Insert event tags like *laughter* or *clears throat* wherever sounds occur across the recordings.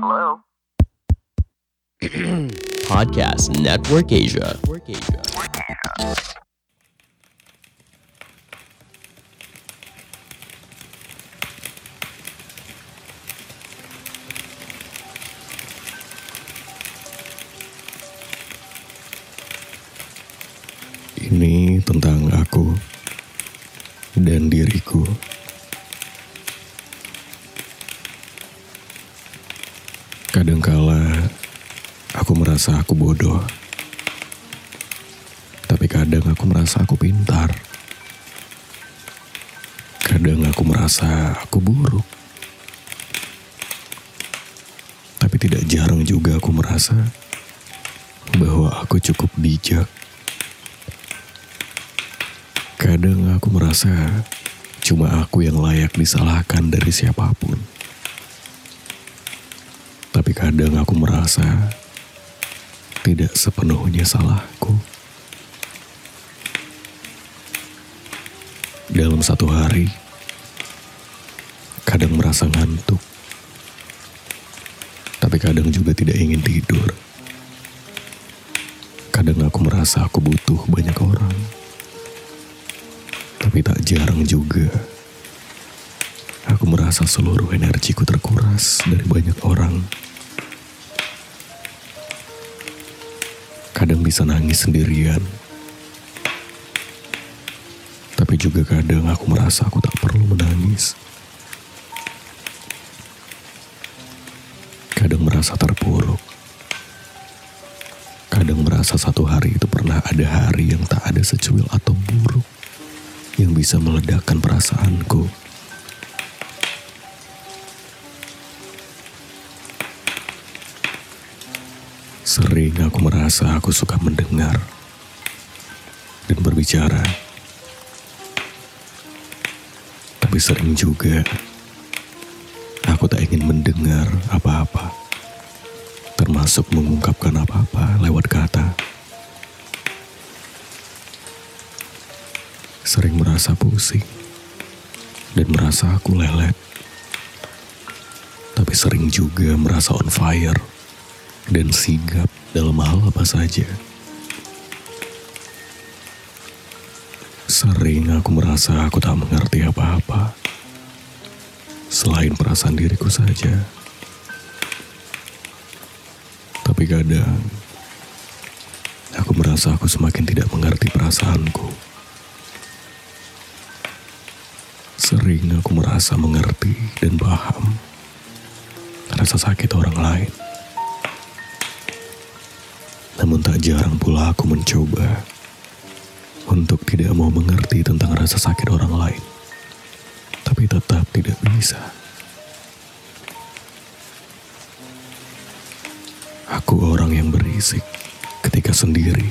Hello? *clears throat* Podcast Network Asia. Ini tentang aku dan diriku. Aku merasa aku bodoh. Tapi kadang aku merasa aku pintar. Kadang aku merasa aku buruk. Tapi tidak jarang juga aku merasa bahwa aku cukup bijak. Kadang aku merasa cuma aku yang layak disalahkan dari siapa pun. Tapi kadang aku merasa tidak sepenuhnya salahku. Dalam satu hari, kadang merasa ngantuk. Tapi kadang juga tidak ingin tidur. Kadang aku merasa aku butuh banyak orang tapi tak jarang juga aku merasa seluruh energiku terkuras dari banyak orang. Kadang bisa nangis sendirian, tapi juga kadang aku merasa aku tak perlu menangis. Kadang merasa terpuruk. Kadang merasa satu hari itu pernah ada hari yang tak ada secuil atau buruk yang bisa meledakkan perasaanku. Sering aku merasa aku suka mendengar dan berbicara. Tapi sering juga aku tak ingin mendengar apa-apa. Termasuk mengungkapkan apa-apa lewat kata. sering merasa pusing dan merasa aku lelet. Tapi sering juga merasa on fire dan sigap dalam hal apa saja. Sering aku merasa aku tak mengerti apa-apa selain perasaan diriku saja. Tapi kadang aku merasa aku semakin tidak mengerti perasaanku. Sering aku merasa mengerti dan paham rasa sakit orang lain. Namun tak jarang pula aku mencoba untuk tidak mau mengerti tentang rasa sakit orang lain. Tapi tetap tidak bisa. Aku orang yang berisik ketika sendiri.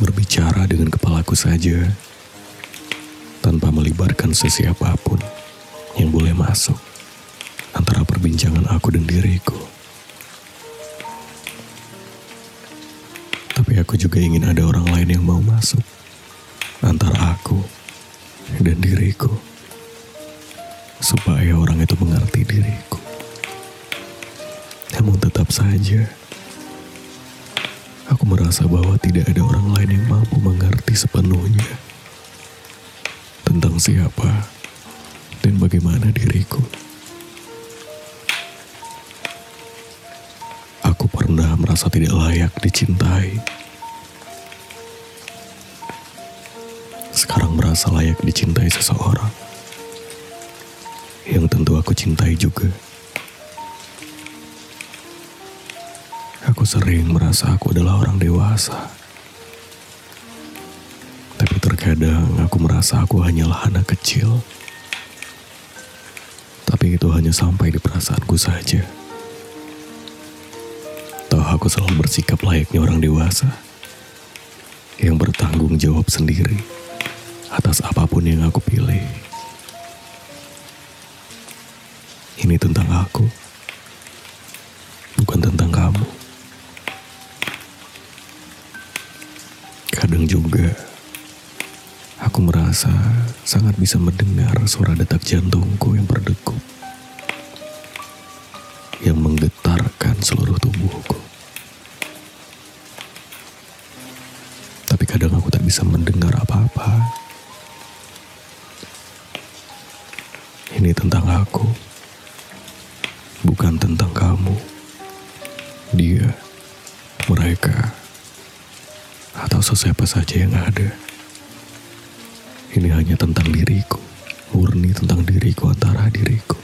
Berbicara dengan kepalaku saja tanpa melibatkan sesiapapun yang boleh masuk antara perbincangan aku dan diriku. Tapi aku juga ingin ada orang lain yang mau masuk antara aku dan diriku. Supaya orang itu mengerti diriku. Namun tetap saja, aku merasa bahwa tidak ada orang lain yang mampu mengerti sepenuhnya tentang siapa dan bagaimana diriku. Aku pernah merasa tidak layak dicintai. Merasa layak dicintai seseorang yang tentu aku cintai juga. Aku sering merasa aku adalah orang dewasa. Tapi terkadang aku merasa aku hanyalah anak kecil. Tapi itu hanya sampai di perasaanku saja. Toh aku selalu bersikap layaknya orang dewasa. Yang bertanggung jawab sendiri atas apa pun yang aku pilih. Ini tentang aku, bukan tentang kamu. Kadang juga aku merasa sangat bisa mendengar suara detak jantungku yang berdegup, yang menggetarkan seluruh tubuhku. Tapi kadang aku tak bisa mendengar Ini tentang aku, bukan tentang kamu, dia, mereka, atau sesiapa saja yang ada. Ini hanya tentang diriku, murni tentang diriku antara diriku.